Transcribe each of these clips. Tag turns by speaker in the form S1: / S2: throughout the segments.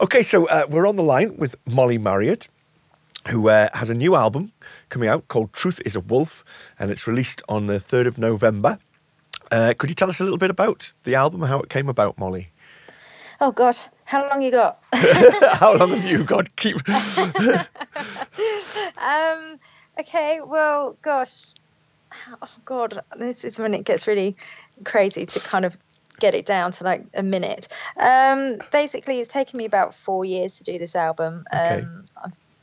S1: Okay, so uh, we're on the line with Mollie Marriott, who uh, has a new album coming out called Truth is a Wolf, and it's released on the 3rd of November. Uh, could you tell us a little bit about the album and how it came about, Mollie?
S2: Oh gosh, how long you got?
S1: how long have you got? Keep.
S2: um. Okay. Well, gosh. Oh God, this is when it gets really crazy to kind of get it down to like a minute. Um, basically, it's taken me about four years to do this album,
S1: Okay.
S2: um,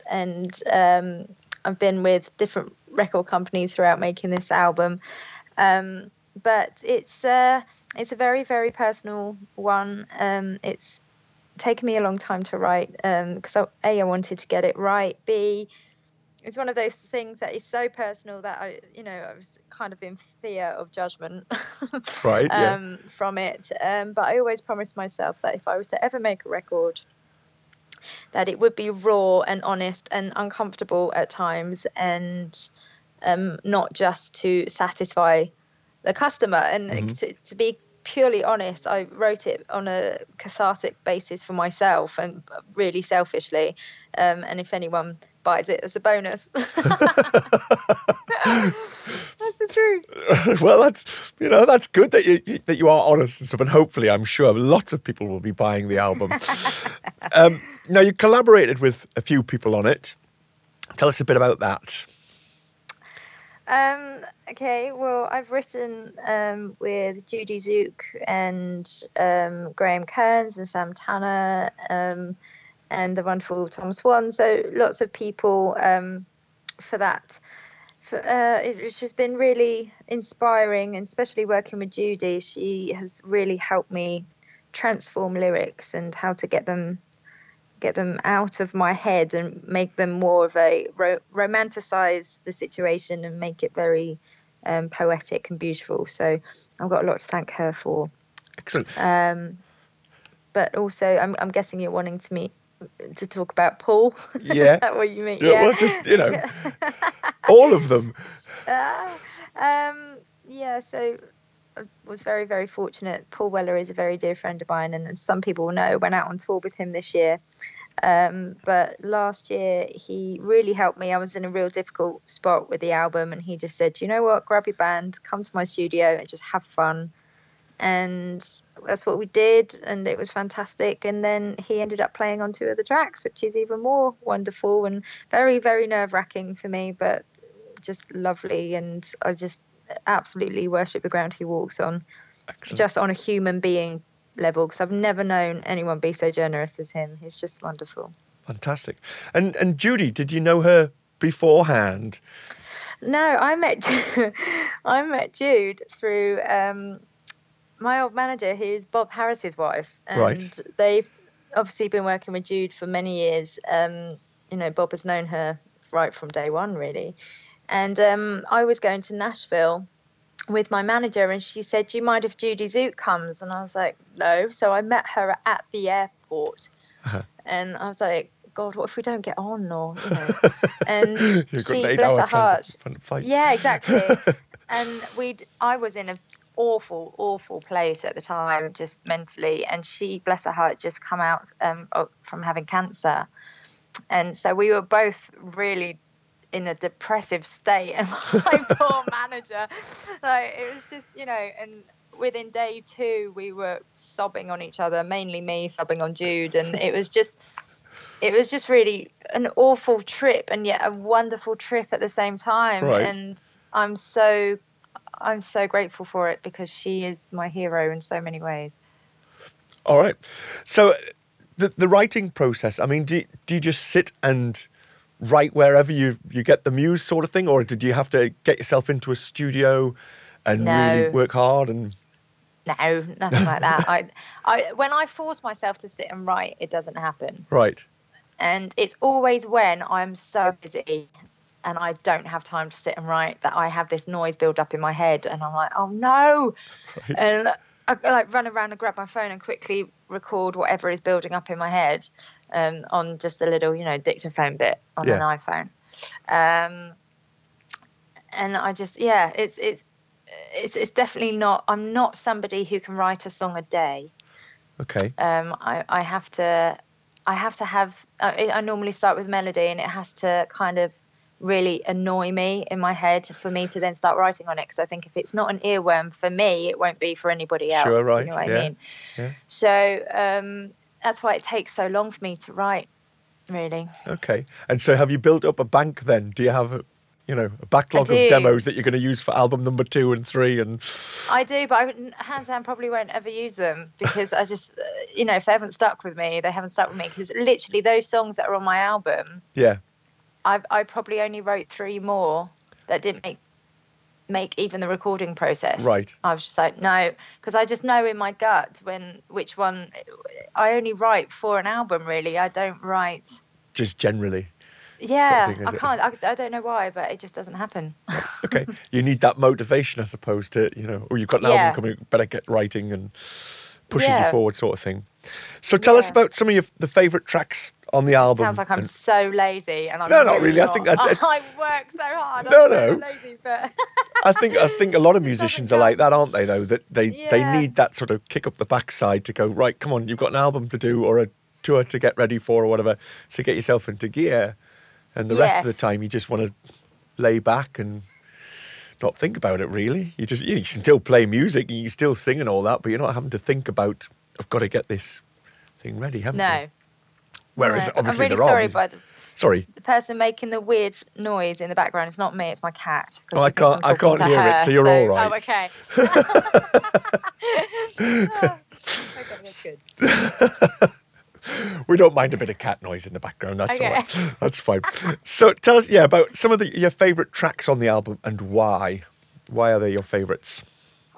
S2: and um, I've been with different record companies throughout making this album. Um, but it's uh, it's a very very personal one. Um, it's taken me a long time to write because I a I wanted to get it right. B it's one of those things that is so personal that I, you know, I was kind of in fear of judgment
S1: Right, yeah.
S2: um, from it. Um, but I always promised myself that if I was to ever make a record, that it would be raw and honest and uncomfortable at times, and um, not just to satisfy the customer. And
S1: Mhm.
S2: to, to be purely honest, I wrote it on a cathartic basis for myself and really selfishly. Um, and if anyone buys it as a bonus, that's the truth.
S1: well, that's you know that's good that you that you are honest and stuff, and hopefully, I'm sure lots of people will be buying the album. um, now, you collaborated with a few people on it. Tell us a bit about that.
S2: Um, okay, well, I've written um, with Judie Tzuke and um, Graham Kearns and Sam Tanner um, and the wonderful Tom Swan. So lots of people um, for that. For, uh, it's just been really inspiring, and especially working with Judie. She has really helped me transform lyrics and how to get them get them out of my head and make them more of a ro- romanticize the situation and make it very um, poetic and beautiful. So I've got a lot to thank her for.
S1: Excellent.
S2: Um, but also, I'm, I'm guessing you're wanting to meet to talk about Paul.
S1: Yeah.
S2: Is that what you mean?
S1: Yeah, well, just, you know, All of them.
S2: Ah, um, yeah, so was very, very fortunate. Paul Weller is a very dear friend of mine, and as some people will know, went out on tour with him this year. Um, but last year, he really helped me. I was in a real difficult spot with the album, and he just said, "You know what? Grab your band, come to my studio, and just have fun." And that's what we did, and it was fantastic. And then he ended up playing on two of the tracks, which is even more wonderful and very, very nerve wracking for me, but just lovely. And I just absolutely worship the ground he walks on,
S1: Excellent.
S2: just on a human being level, because I've never known anyone be so generous as him. He's just wonderful.
S1: Fantastic. And and Judie, did you know her beforehand?
S2: No, I met I met Jude through um, my old manager, who's Bob Harris's wife, and
S1: Right.
S2: they've obviously been working with Jude for many years. Um, you know, Bob has known her right from day one, really. And um, I was going to Nashville with my manager, and she said, "Do you mind if Judie Tzuke comes?" And I was like, "No." So I met her at the airport,
S1: Uh-huh.
S2: and I was like. God, what if we don't get on, or you know? And she, bless her heart, yeah, exactly. and we'd I was in an awful, awful place at the time, just mentally. And she, bless her heart, just come out um, from having cancer, and so we were both really in a depressive state. And my poor manager, like it was just you know, and within day two we were sobbing on each other, mainly me sobbing on Jude, and it was just it was just really an awful trip and yet a wonderful trip at the same time
S1: Right.
S2: and i'm so i'm so grateful for it because she is my hero in so many ways
S1: All right. So the the writing process. I mean, do do you just sit and write wherever you you get the muse, sort of thing, or did you have to get yourself into a studio and really work hard and?
S2: no nothing like that I, I when i force myself to sit and write it doesn't happen
S1: Right.
S2: and it's always when i'm so busy and i don't have time to sit and write that i have this noise build up in my head and i'm like oh no
S1: Right.
S2: and I like run around and grab my phone and quickly record whatever is building up in my head um, on just a little, you know, dictaphone bit on an iPhone. Um, and I just, yeah, it's it's it's it's definitely not. I'm not somebody who can write a song a day.
S1: Okay.
S2: Um, I I have to I have to have. I, I normally start with melody, and it has to kind of really annoy me in my head for me to then start writing on it. Because I think if it's not an earworm for me, it won't be for anybody else.
S1: Sure, right,
S2: You know what
S1: yeah,
S2: I mean?
S1: yeah.
S2: So um, that's why it takes so long for me to write. Really.
S1: Okay. And so have you built up a bank then? Do you have, a, you know, a backlog of demos that you're going to use for album number two and three? And
S2: I do, but I hands down probably won't ever use them because I just, uh, you know, if they haven't stuck with me, they haven't stuck with me. Because literally, those songs that are on my album,
S1: yeah,
S2: I I probably only wrote three more that didn't make make even the recording process.
S1: right.
S2: I was just like, no, because I just know in my gut when which one. I only write for an album, really. I don't write.
S1: Just generally.
S2: Yeah,
S1: thing,
S2: I can't. I, I don't know why, but it just doesn't happen.
S1: Okay. you need that motivation, I suppose, to, you know, or you've got an
S2: Yeah.
S1: album coming, better get writing and pushes you forward, sort of thing. So tell us about some of your the favourite tracks on the album.
S2: Sounds like I'm
S1: and-
S2: so lazy, and I'm
S1: No, not really. I think
S2: not.
S1: that's-
S2: I work so hard.
S1: No,
S2: I'm so
S1: no.
S2: lazy, but
S1: I think I think a lot of musicians are like that, aren't they? Though that they they need that sort of kick up the backside to go right. Come on, you've got an album to do or a tour to get ready for or whatever. So get yourself into gear, and the rest of the time you just want to lay back and not think about it. Really, you just you can still play music, and you can still sing and all that, but you're not having to think about. I've got to get this thing ready, haven't you?
S2: no.
S1: Whereas
S2: no.
S1: obviously
S2: I'm really
S1: there
S2: sorry,
S1: mus-
S2: but the,
S1: Sorry,
S2: the person making the weird noise in the background is not me; it's my cat.
S1: Oh, I can't- I can't hear it,
S2: her,
S1: so you're all right.
S2: Oh, okay. Oh, okay, that's good.
S1: we don't mind a bit of cat noise in the background. That's
S2: Okay.
S1: right. That's fine. So tell us, yeah, about some of the, your favourite tracks on the album and why. Why are they your favourites?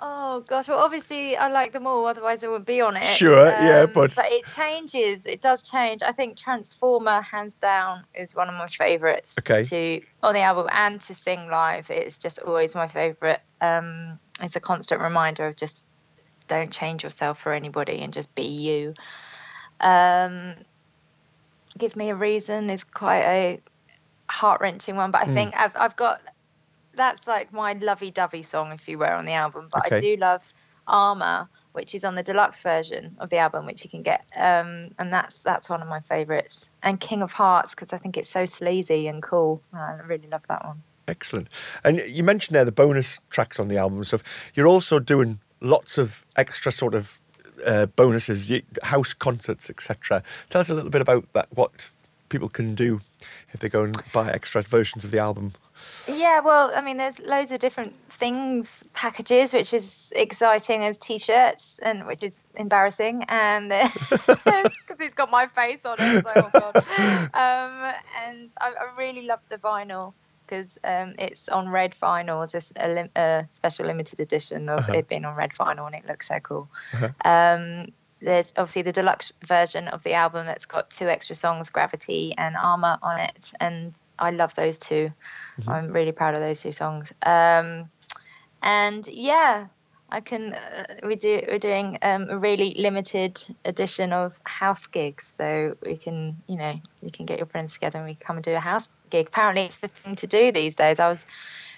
S2: Oh gosh, well obviously I like them all, otherwise I wouldn't be on it. Um,
S1: Sure, yeah, but-
S2: but it changes. It does change. I think Transformer, hands down, is one of my favourites.
S1: Okay.
S2: To on the album and to sing live, it's just always my favourite. Um, it's a constant reminder of just don't change yourself for anybody and just be you. Um, Give me a reason is quite a heart wrenching one, but I
S1: Mm.
S2: think I've I've got that's like my lovey-dovey song, if you were, on the album. But I do love Armor, which is on the deluxe version of the album, which you can get, um, and that's that's one of my favourites. And King of Hearts, because I think it's so sleazy and cool. I really love that one.
S1: Excellent. And you mentioned there the bonus tracks on the album stuff. You're also doing lots of extra sort of uh, bonuses, house concerts, etc. Tell us a little bit about that. What people can do if they go and buy extra versions of the album.
S2: Yeah, well, I mean, there's loads of different things, packages, which is exciting as t-shirts, and which is embarrassing, and because it's got my face on it. So, oh God. Um, and I, I really love the vinyl because um, it's on red vinyl. It's a s- a, lim- a special limited edition of
S1: Uh-huh.
S2: it being on red vinyl, and it looks so cool.
S1: Uh-huh.
S2: Um, there's obviously the deluxe version of the album that's got two extra songs, Gravity and Armor, on it, and I love those 2
S1: Mm-hmm.
S2: I'm really proud of those two songs. Um, and yeah, I can. Uh, we do. We're doing um, a really limited edition of house gigs, so we can, you know, you can get your friends together and we come and do a house gig. Apparently, it's the thing to do these days. I was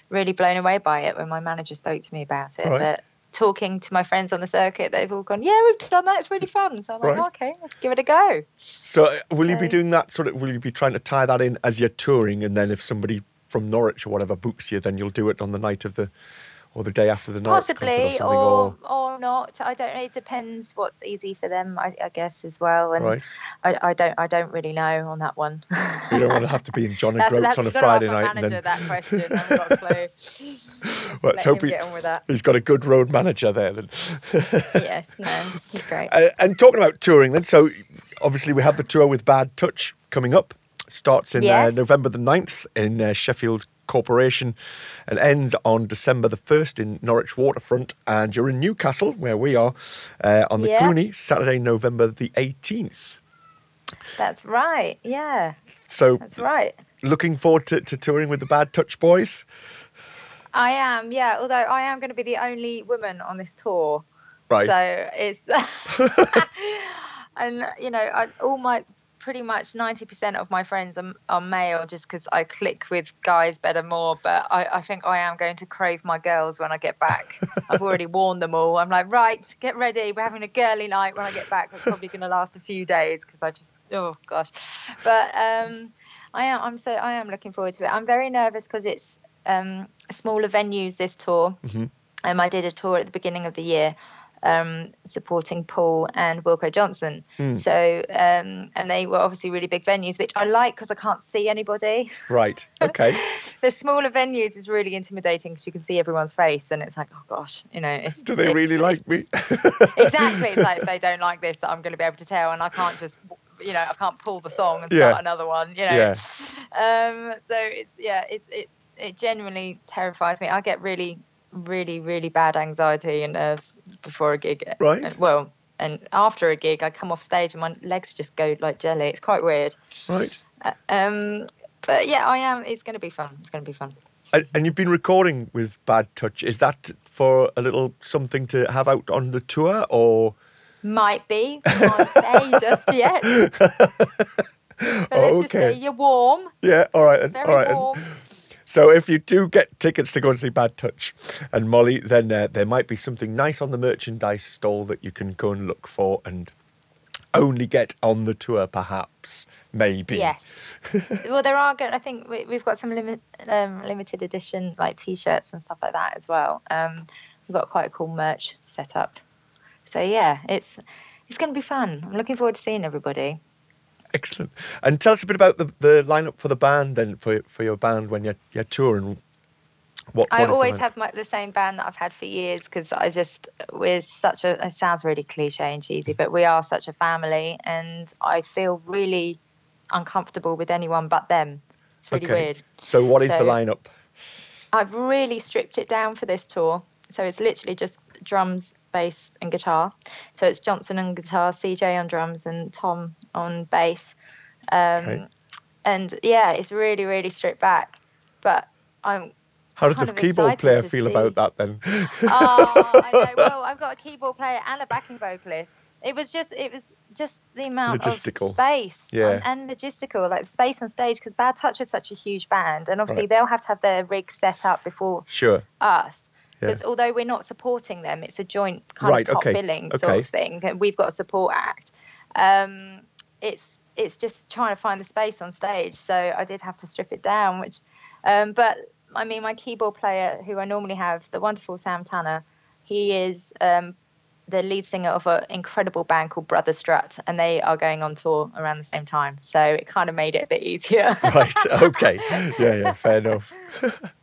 S2: really blown away by it when my manager spoke to me about it.
S1: Right.
S2: But talking to my friends on the circuit, they've all gone, "Yeah, we've done that. It's really fun." So I'm like,
S1: Right.
S2: "Okay, let's give it a go."
S1: So uh, will you be doing that sort of? Will you be trying to tie that in as you're touring, and then if somebody from Norwich or whatever books you, then you'll do it on the night of the, or the day after the night concert or
S2: Possibly, or, or not. I don't know. It depends what's easy for them, I, I guess, as well. And
S1: right?
S2: I, I don't, I don't really know on that one.
S1: You don't want to have to be in John
S2: o'
S1: Groats on a
S2: you've got to
S1: Friday night,
S2: manager
S1: then
S2: that question. I haven't got a clue.
S1: Well, let's hope he-
S2: get on with that.
S1: he's got a good road manager there. Then.
S2: yes, no, he's great.
S1: Uh, and talking about touring, then, so obviously we have the tour with Bad Touch coming up. Starts in uh, November the 9th in uh, Sheffield Corporation and ends on December the 1st in Norwich Waterfront. And you're in Newcastle, where we are, uh, on the
S2: Yeah.
S1: Cluny, Saturday, November the 18th.
S2: That's right. Yeah,
S1: So
S2: that's right.
S1: looking forward to, to touring with the Bad Touch boys.
S2: I am. Yeah, although I am going to be the only woman on this tour.
S1: Right.
S2: So it's, and you know, I, all my pretty much ninety percent of my friends are, are male, just because I click with guys better more. But I, I think I am going to crave my girls when I get back. I've already warned them all. I'm like, right, get ready. We're having a girly night when I get back. It's probably going to last a few days because I just oh gosh, but um, I am. I'm so I am looking forward to it. I'm very nervous because it's um, smaller venues this tour.
S1: Mm-hmm.
S2: Um, I did a tour at the beginning of the year, um, supporting Paul and Wilko Johnson.
S1: Mm.
S2: So, um, and they were obviously really big venues, which I like because I can't see anybody.
S1: Right. Okay.
S2: the smaller venues is really intimidating because you can see everyone's face, and it's like, oh gosh, you know. If,
S1: Do they
S2: if-
S1: really like me?
S2: exactly. It's like if they don't like this, I'm going to be able to tell, and I can't just, you know, I can't pull the song and
S1: Yeah.
S2: start another one, you know.
S1: Yeah.
S2: Um. So it's yeah, it's it it genuinely terrifies me. I get really, really, really bad anxiety and nerves before a gig.
S1: Right.
S2: And, well, and after a gig, I come off stage and my legs just go like jelly. It's quite weird.
S1: Right.
S2: Uh, Um. But yeah, I am. It's going to be fun. It's going to be fun.
S1: And, and you've been recording with Bad Touch. Is that for a little something to have out on the tour, or
S2: Might be. Can't say just yet. But let's just say
S1: Okay.
S2: you're warm.
S1: yeah? All right.
S2: Very
S1: all right.
S2: warm.
S1: So if you do get tickets to go and see Bad Touch and Mollie, then uh, there might be something nice on the merchandise stall that you can go and look for and only get on the tour, perhaps, maybe.
S2: Yes. well, there are good. I think we, we've got some limit, um, limited edition like t-shirts and stuff like that as well. Um, we've got quite a cool merch set up. So yeah, it's it's going to be fun. I'm looking forward to seeing everybody.
S1: Excellent. And tell us a bit about the, the lineup for the band then, for for your band when you're, you're touring. What,
S2: I
S1: what the
S2: always have my, the same band that I've had for years because I just we're such a. It sounds really cliche and cheesy, but we are such a family, and I feel really uncomfortable with anyone but them. It's really
S1: Okay.
S2: weird.
S1: So what is the lineup?
S2: I've really stripped it down for this tour. So it's literally just drums, bass, and guitar. So it's Johnson on guitar, CJ on drums, and Tom on bass. Um,
S1: Okay.
S2: And yeah, it's really, really stripped back. But I'm.
S1: How did the keyboard player feel
S2: see.
S1: about that then?
S2: Oh, I know. Well, I've got a keyboard player and a backing vocalist. It was just, it was just the amount
S1: Logistical.
S2: of space
S1: Yeah.
S2: and, and logistical, like space on stage, because Bad Touch is such a huge band, and obviously
S1: Right.
S2: they'll have to have their rig set up before
S1: Sure.
S2: us.
S1: Yeah.
S2: Because although we're not supporting them, it's a joint kind
S1: Right,
S2: of top
S1: okay,
S2: billing sort
S1: okay.
S2: of thing. and We've got a support act. Um, it's it's just trying to find the space on stage. So I did have to strip it down, which, um, but I mean, my keyboard player, who I normally have, the wonderful Sam Tanner, he is um, the lead singer of an incredible band called Brother Strut, and they are going on tour around the same time. So it kind of made it a bit easier.
S1: right. Okay. Yeah. Yeah. Fair enough.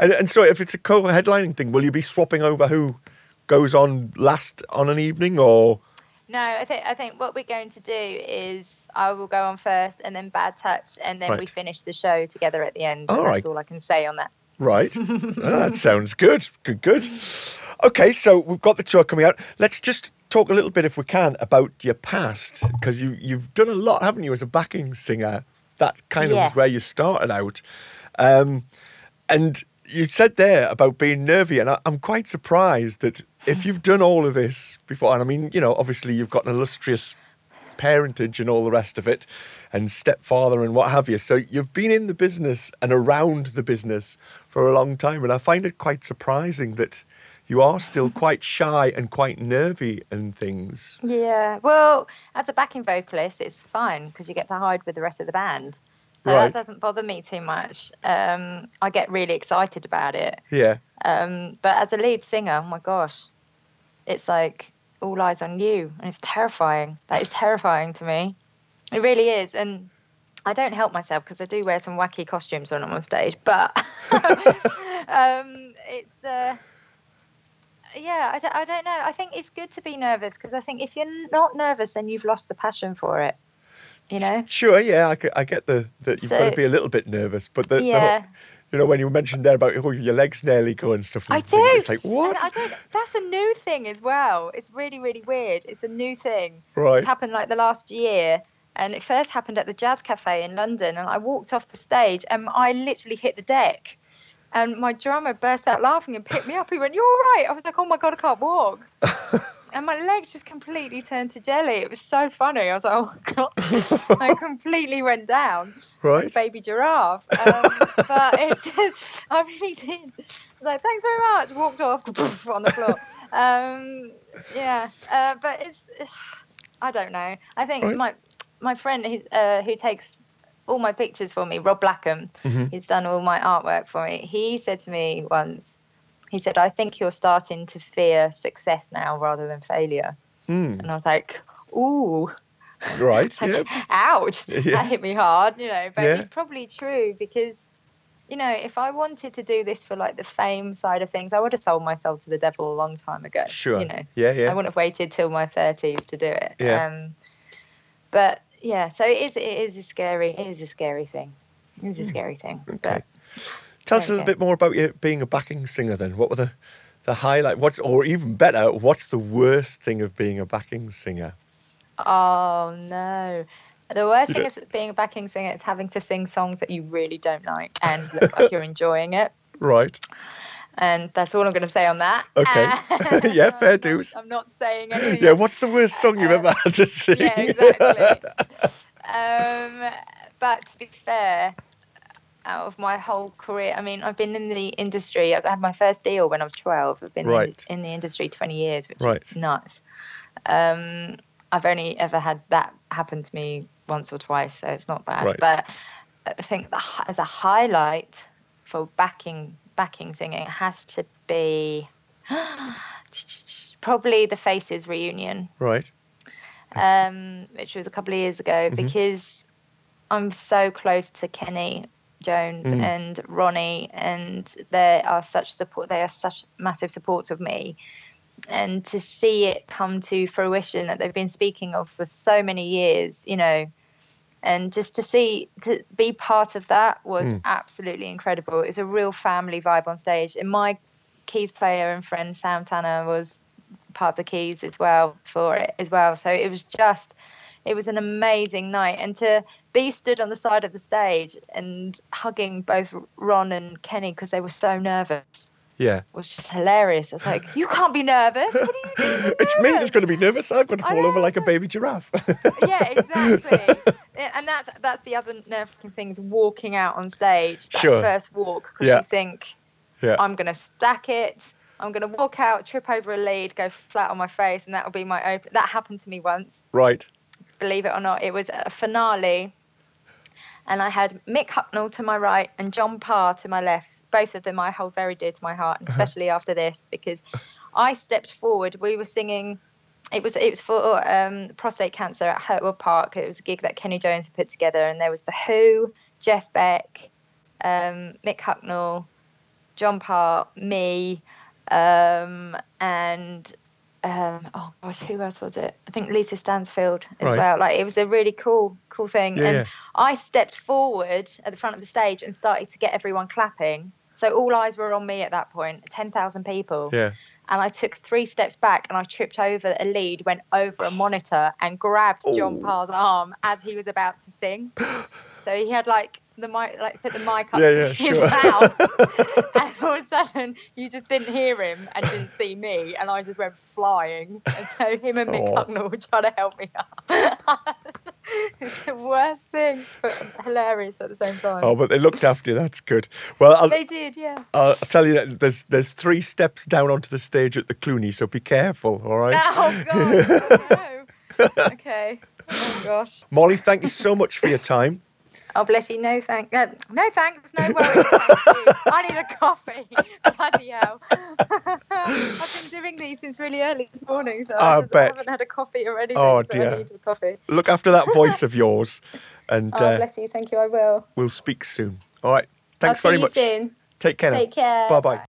S1: and, and so, if it's a co-headlining thing, will you be swapping over who goes on last on an evening, or
S2: No, I think I think what we're going to do is I will go on first, and then Bad Touch, and then we finish the show together at the end.
S1: All right.
S2: That's all I can say on that.
S1: right? Ah, that sounds good. Good. Good. Okay. So we've got the tour coming out. Let's just talk a little bit, if we can, about your past because you you've done a lot, haven't you, as a backing singer? That kind of
S2: Yeah.
S1: was where you started out. Um, and you said there about being nervy, and I, I'm quite surprised that if you've done all of this before, and I mean, you know, obviously you've got an illustrious parentage and all the rest of it, and stepfather and what have you. So you've been in the business and around the business for a long time, and I find it quite surprising that you are still quite shy and quite nervy and things.
S2: Yeah. Well, as a backing vocalist, it's fine because you get to hide with the rest of the band. So
S1: Right.
S2: That doesn't bother me too much. Um, I get really excited about it.
S1: Yeah.
S2: Um, but as a lead singer, oh my gosh, it's like all eyes on you, and it's terrifying. That is terrifying to me. It really is, and I don't help myself because I do wear some wacky costumes when I'm on stage. But um, it's uh, yeah, I don't, I don't know. I think it's good to be nervous because I think if you're not nervous, then you've lost the passion for it. You know?
S1: Sure, yeah, I, get- I get the that you've got to be a little bit nervous, but the, the whole- you know when you mentioned there about oh, your legs nearly go and stuff.
S2: I do.
S1: things, It's like what?
S2: I don't, that's a new thing as well. It's really, really weird. It's a new thing.
S1: Right.
S2: It's happened like the last year. And it first happened at the Jazz Cafe in London. And I walked off the stage and I literally hit the deck. And my drummer burst out laughing and picked me up. He went, You're all right. I was like, Oh my God, I can't walk. and my legs just completely turned to jelly. It was so funny. I was like, Oh my God. I completely went down
S1: right.
S2: like baby giraffe. Um, but it's, I really did. I was like, thanks very much. Walked off on the floor. Um, yeah, uh, but it's, I don't know. I think
S1: Right.
S2: my my friend who, uh, who takes all my pictures for me, Rob Blackham,
S1: Mm-hmm.
S2: he's done all my artwork for me. He said to me once, he said, I think you're starting to fear success now rather than failure.
S1: Mm,
S2: And I was like, ooh,
S1: right.
S2: like,
S1: Yeah.
S2: ouch,
S1: Yeah.
S2: that hit me hard, you know. But
S1: Yeah.
S2: it's probably true because, you know, if I wanted to do this for like the fame side of things, I would have sold myself to the devil a long time ago.
S1: Sure.
S2: You know,
S1: Yeah. yeah.
S2: I wouldn't have waited till my 30s to do it.
S1: Yeah.
S2: Um, but yeah, so it is, it is a scary, it is a scary thing. It is a scary thing.
S1: Hmm. Okay.
S2: But
S1: Tell us a little bit more about you being a backing singer. Then, what were the the highlight? What's or even better, what's the worst thing of being a backing singer?
S2: Oh no. The worst thing of being a backing singer is having to sing songs that you really don't like and look like you're enjoying it.
S1: Right.
S2: And that's all I'm going to say on that.
S1: Okay. Yeah, fair dues.
S2: I'm not saying anything.
S1: Yeah. What's the worst song you've
S2: Um,
S1: ever had to sing?
S2: Yeah, exactly. um, but to be fair, out of my whole career, I mean, I've been in the industry. I had my first deal when I was 12. I've been in,
S1: Right.
S2: in the industry 20 years, which
S1: Right.
S2: is nuts. Um, I've only ever had that happen to me once or twice, so it's not bad.
S1: Right.
S2: But I think the, as a highlight for backing backing singing, it has to be probably the Faces reunion
S1: right.
S2: um, which was a couple of years ago,
S1: Mm-hmm.
S2: because I'm so close to Kenny Jones
S1: Mm.
S2: and Ronnie, and they are such support. They are such massive supports of me, and to see it come to fruition that they've been speaking of for so many years, you know. And just to see, to be part of that was
S1: Mm.
S2: absolutely incredible. It was a real family vibe on stage. And my keys player and friend Sam Tanner was part of the keys as well for it as well. So it was just, it was an amazing night. And to be stood on the side of the stage and hugging both Ron and Kenny because they were so nervous
S1: Yeah.
S2: was just hilarious. It's like, you can't be nervous. What are you doing?
S1: It's me that's going to be nervous. I've got to fall over like a baby giraffe.
S2: yeah, exactly. And that's that's the other nerve-wracking thing is walking out on stage. That
S1: Sure.
S2: first walk because
S1: Yeah.
S2: you think
S1: Yeah.
S2: I'm gonna stack it. I'm gonna walk out, trip over a lead, go flat on my face, and that will be my open. That happened to me once.
S1: right.
S2: Believe it or not, it was a finale, and I had Mick Hucknall to my right and John Parr to my left. Both of them I hold very dear to my heart, and especially after this because I stepped forward. We were singing. It was it was for um, prostate cancer at Hurtwood Park. It was a gig that Kenny Jones had put together, and there was the Who, Jeff Beck, um, Mick Hucknall, John Parr, me, um, and um, oh gosh, who else was it? I think Lisa Stansfield as
S1: Right.
S2: well. Like it was a really cool, cool thing.
S1: Yeah,
S2: and
S1: yeah.
S2: I stepped forward at the front of the stage and started to get everyone clapping. So all eyes were on me at that point. Ten thousand people
S1: Yeah.
S2: and I took three steps back and I tripped over a lead, went over a monitor and grabbed John
S1: Oh.
S2: Parr's arm as he was about to sing. So he had like the mic, like put the mic up
S1: Yeah,
S2: to
S1: yeah,
S2: his
S1: sure.
S2: mouth, and all of a sudden you just didn't hear him and didn't see me, and I just went flying. And so him and Mick
S1: Oh.
S2: Hucknall were trying to help me up. it's the worst thing, but hilarious at the same time.
S1: Oh, but they looked after you. That's good. Well, I'll,
S2: They did, yeah.
S1: I'll, I'll tell you that there's there's three steps down onto the stage at the Cluny, so be careful. All right.
S2: Oh god. no. Okay. Oh gosh.
S1: Mollie, thank you so much for your time.
S2: Oh bless you. No thank. Uh, no thanks. No worries. I need a coffee. Bloody hell. I've been doing these since really early this morning, so
S1: I
S2: I. Haven't had a coffee or anything.
S1: Oh,
S2: so
S1: dear.
S2: I need a coffee.
S1: Look after that voice of yours, and
S2: Oh
S1: uh,
S2: bless you. Thank you. I will.
S1: we'll speak soon. All right. Thanks very much.
S2: you soon.
S1: Take care. now.
S2: Take care.
S1: Bye bye.